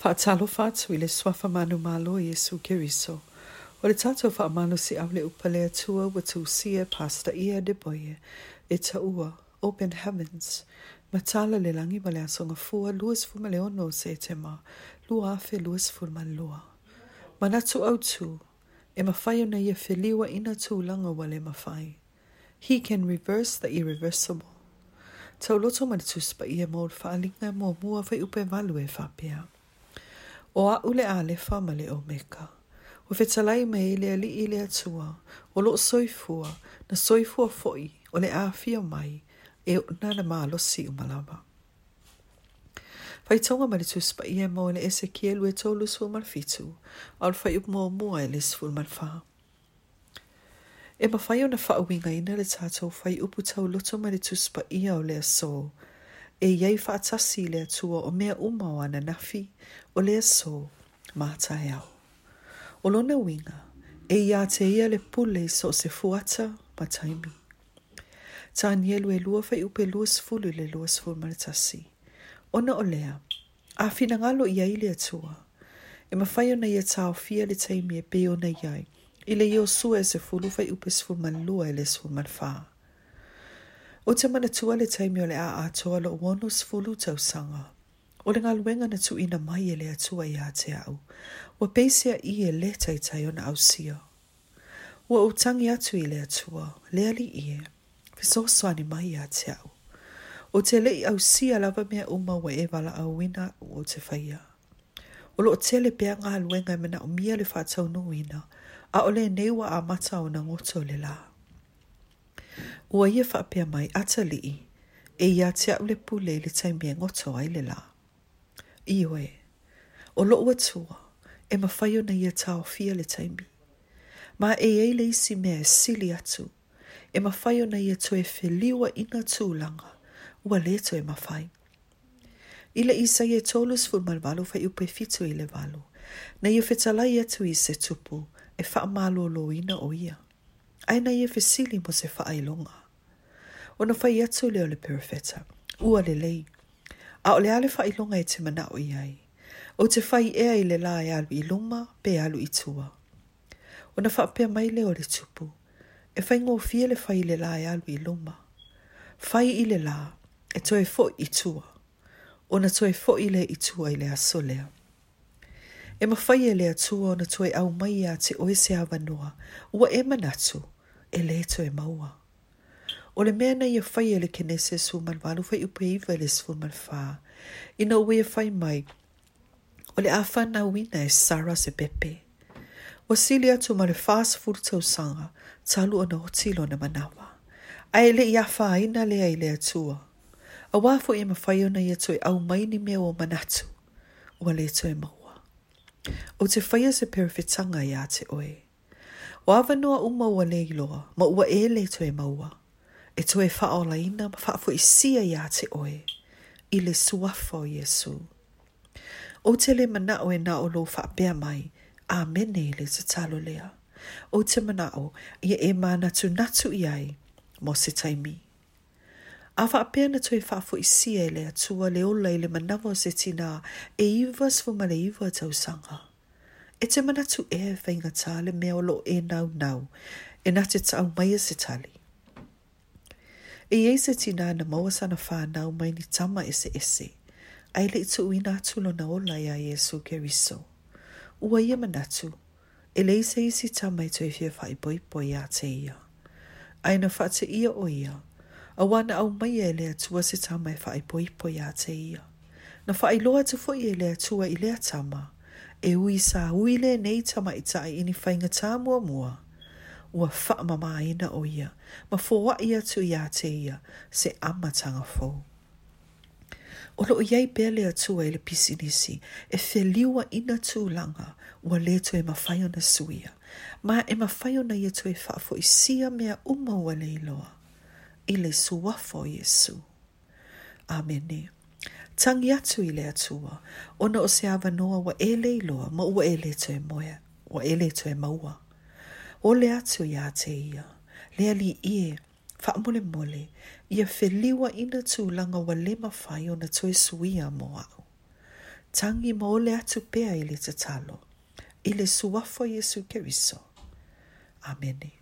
Whaatalofa atu i le swafa manu malo i Yesu Kiriso. O le tato wha si au le upale atua wa tūsia pasta ia de boie. E ta open heavens. Matala le langi ma le asonga fua, luas fuma le ono se te ma. Lua afe luas fuma lua. Manatu au tū, e mawhai ona ia ina tūlanga wa le He can reverse the irreversible. Tau loto mana tūspa ia mōr whaalinga mō mua whai upe malue e whapea. o a ule a le fama le o meka. O fetalai me ele a li i le atua, o lo soifua, na soifua foi, o le a fia mai, e o nana maa lo si o malaba. Fai tonga mali tuspa i e mo ele ese kie lue tolu su marfitu, al fai up mo mua ele su marfa. E ma fai o na fa uinga ina le tato fai upu tau loto mali tuspa i au le aso, e iei whaatasi lea tua o mea umau ana nafi o lea so mātai au. O lona winga, e ia te ia le pule so se fuata ma taimi. Ta anielu e lua fai upe luas fulu le luas fulu maratasi. Ona o lea, a fina ngalo ia ili atua, e ma fai ona ia tau fia le taimi e beo na iai, ile ia osu e se fulu fai upe sfulu malua e le sfulu malfaa. O te mana tua le taimi o le a a lo wono sfulu tau sanga. O le ngaluenga na tu ina mai e le atua i a te au. Wa peisea i e le tai tai o na au sia. Wa o tangi atu i le atua, le ali i e, fiso swani mai i a au. O te le i au sia lava mea uma wa e wala au wina o te whaia. O lo te le pea ngaluenga i e o mia le whatau nungu ina, a ole le neua a mata o na ngoto le laa ua ia whaapea mai ata lii, e ia te au le pule le taimia ngoto ai le la. Iwe, o loo atua, e mawhaio na ia tau fia le taimi. Ma e eile isi mea e sili atu, e mawhaio na ia to e whiliwa ina tūlanga, ua leto e mawhai. Ila isa ia tolus fu malvalu fai upe fitu i le valu, e na ia whetalai atu i se tupu, e wha malo lo ina o ia. Aina ia whesili mo se wha ailonga. Ona fai atu leo le perifeta. Ua le lei. A ole ale fai lunga e te mana o iai. O te fai ea i le la e alu i luma pe alu i tua. Ona fai pia mai leo le tupu. E fai ngō fie le fai le la e alu i luma. Fai i le la e toi fo i tua. Ona toi fo i le i tua i le aso E ma fai e lea tua ona toi au mai a te oese a vanua. Ua e manatu e le to e maua. O le mea na ia whai ele ke nese su malwalu whai upe iwa le su malwha. Ina ue e whai mai. O le awha na wina e Sara se Bepe. Wasili atu ma le whaas furtau sanga, talu ana hotilo na manawa. A ele i awha aina lea ele atua. A wafo e mawhai ona ia toi au maini mea o manatu. Ua le toi maua. O te whaia se perifetanga i a te oe. O awanoa uma ua leiloa, ma ua e le maua. e toe whaola ina ma whaafu i sia ia te oe, i le suafo Iesu. O te le mana o e na o lo whaapea mai, a mene le te talo lea. O te mana o, ia e mana tu natu i ai, mo se taimi. A whaapea na toe whaafu i sia e le atua le ola i le mana o se tina, e iwa sfu ma le iwa tau sanga. E te mana tu e whaingata le mea o lo e nau nau, e na te tau mai e se tali. E ei se tina na maua sana whānau mai ni tama ese ese. Ai le itu ui nātu lo na ola ia Iesu ke riso. Ua ia manatu. E lei se isi tama i to e fia whai boi boi a te ia. Ai na whate ia o ia. A wana au mai e lea tua se tama i whai boi boi a te ia. Na whai loa te fo e i e lea tua i lea tama. E ui sa ui le nei tama i tai ini whainga tā mua mua. mua ua whaamamaina o ia, ma fōa ia tu ia te ia, se amatanga fō. O lo iei bele atua ele pisinisi, e feliwa ina tūlanga, ua leto e mawhaio na suia, ma e mawhaio na ia tu e whaafo i sia mea uma ua leiloa, i le suafo Iesu. Amene. Tangi atu i le atua, ona o se awanoa wa e leiloa, ma ua e leto e moe, wa e leto e maua o le atu ia te ia, le ali ie, wha mole mole, ia whiliwa ina tū langa wa le mawhai o na tue suia mo au. Tangi ma o le atu pea i le te talo, i le suafo Jesu Keriso. Amenei.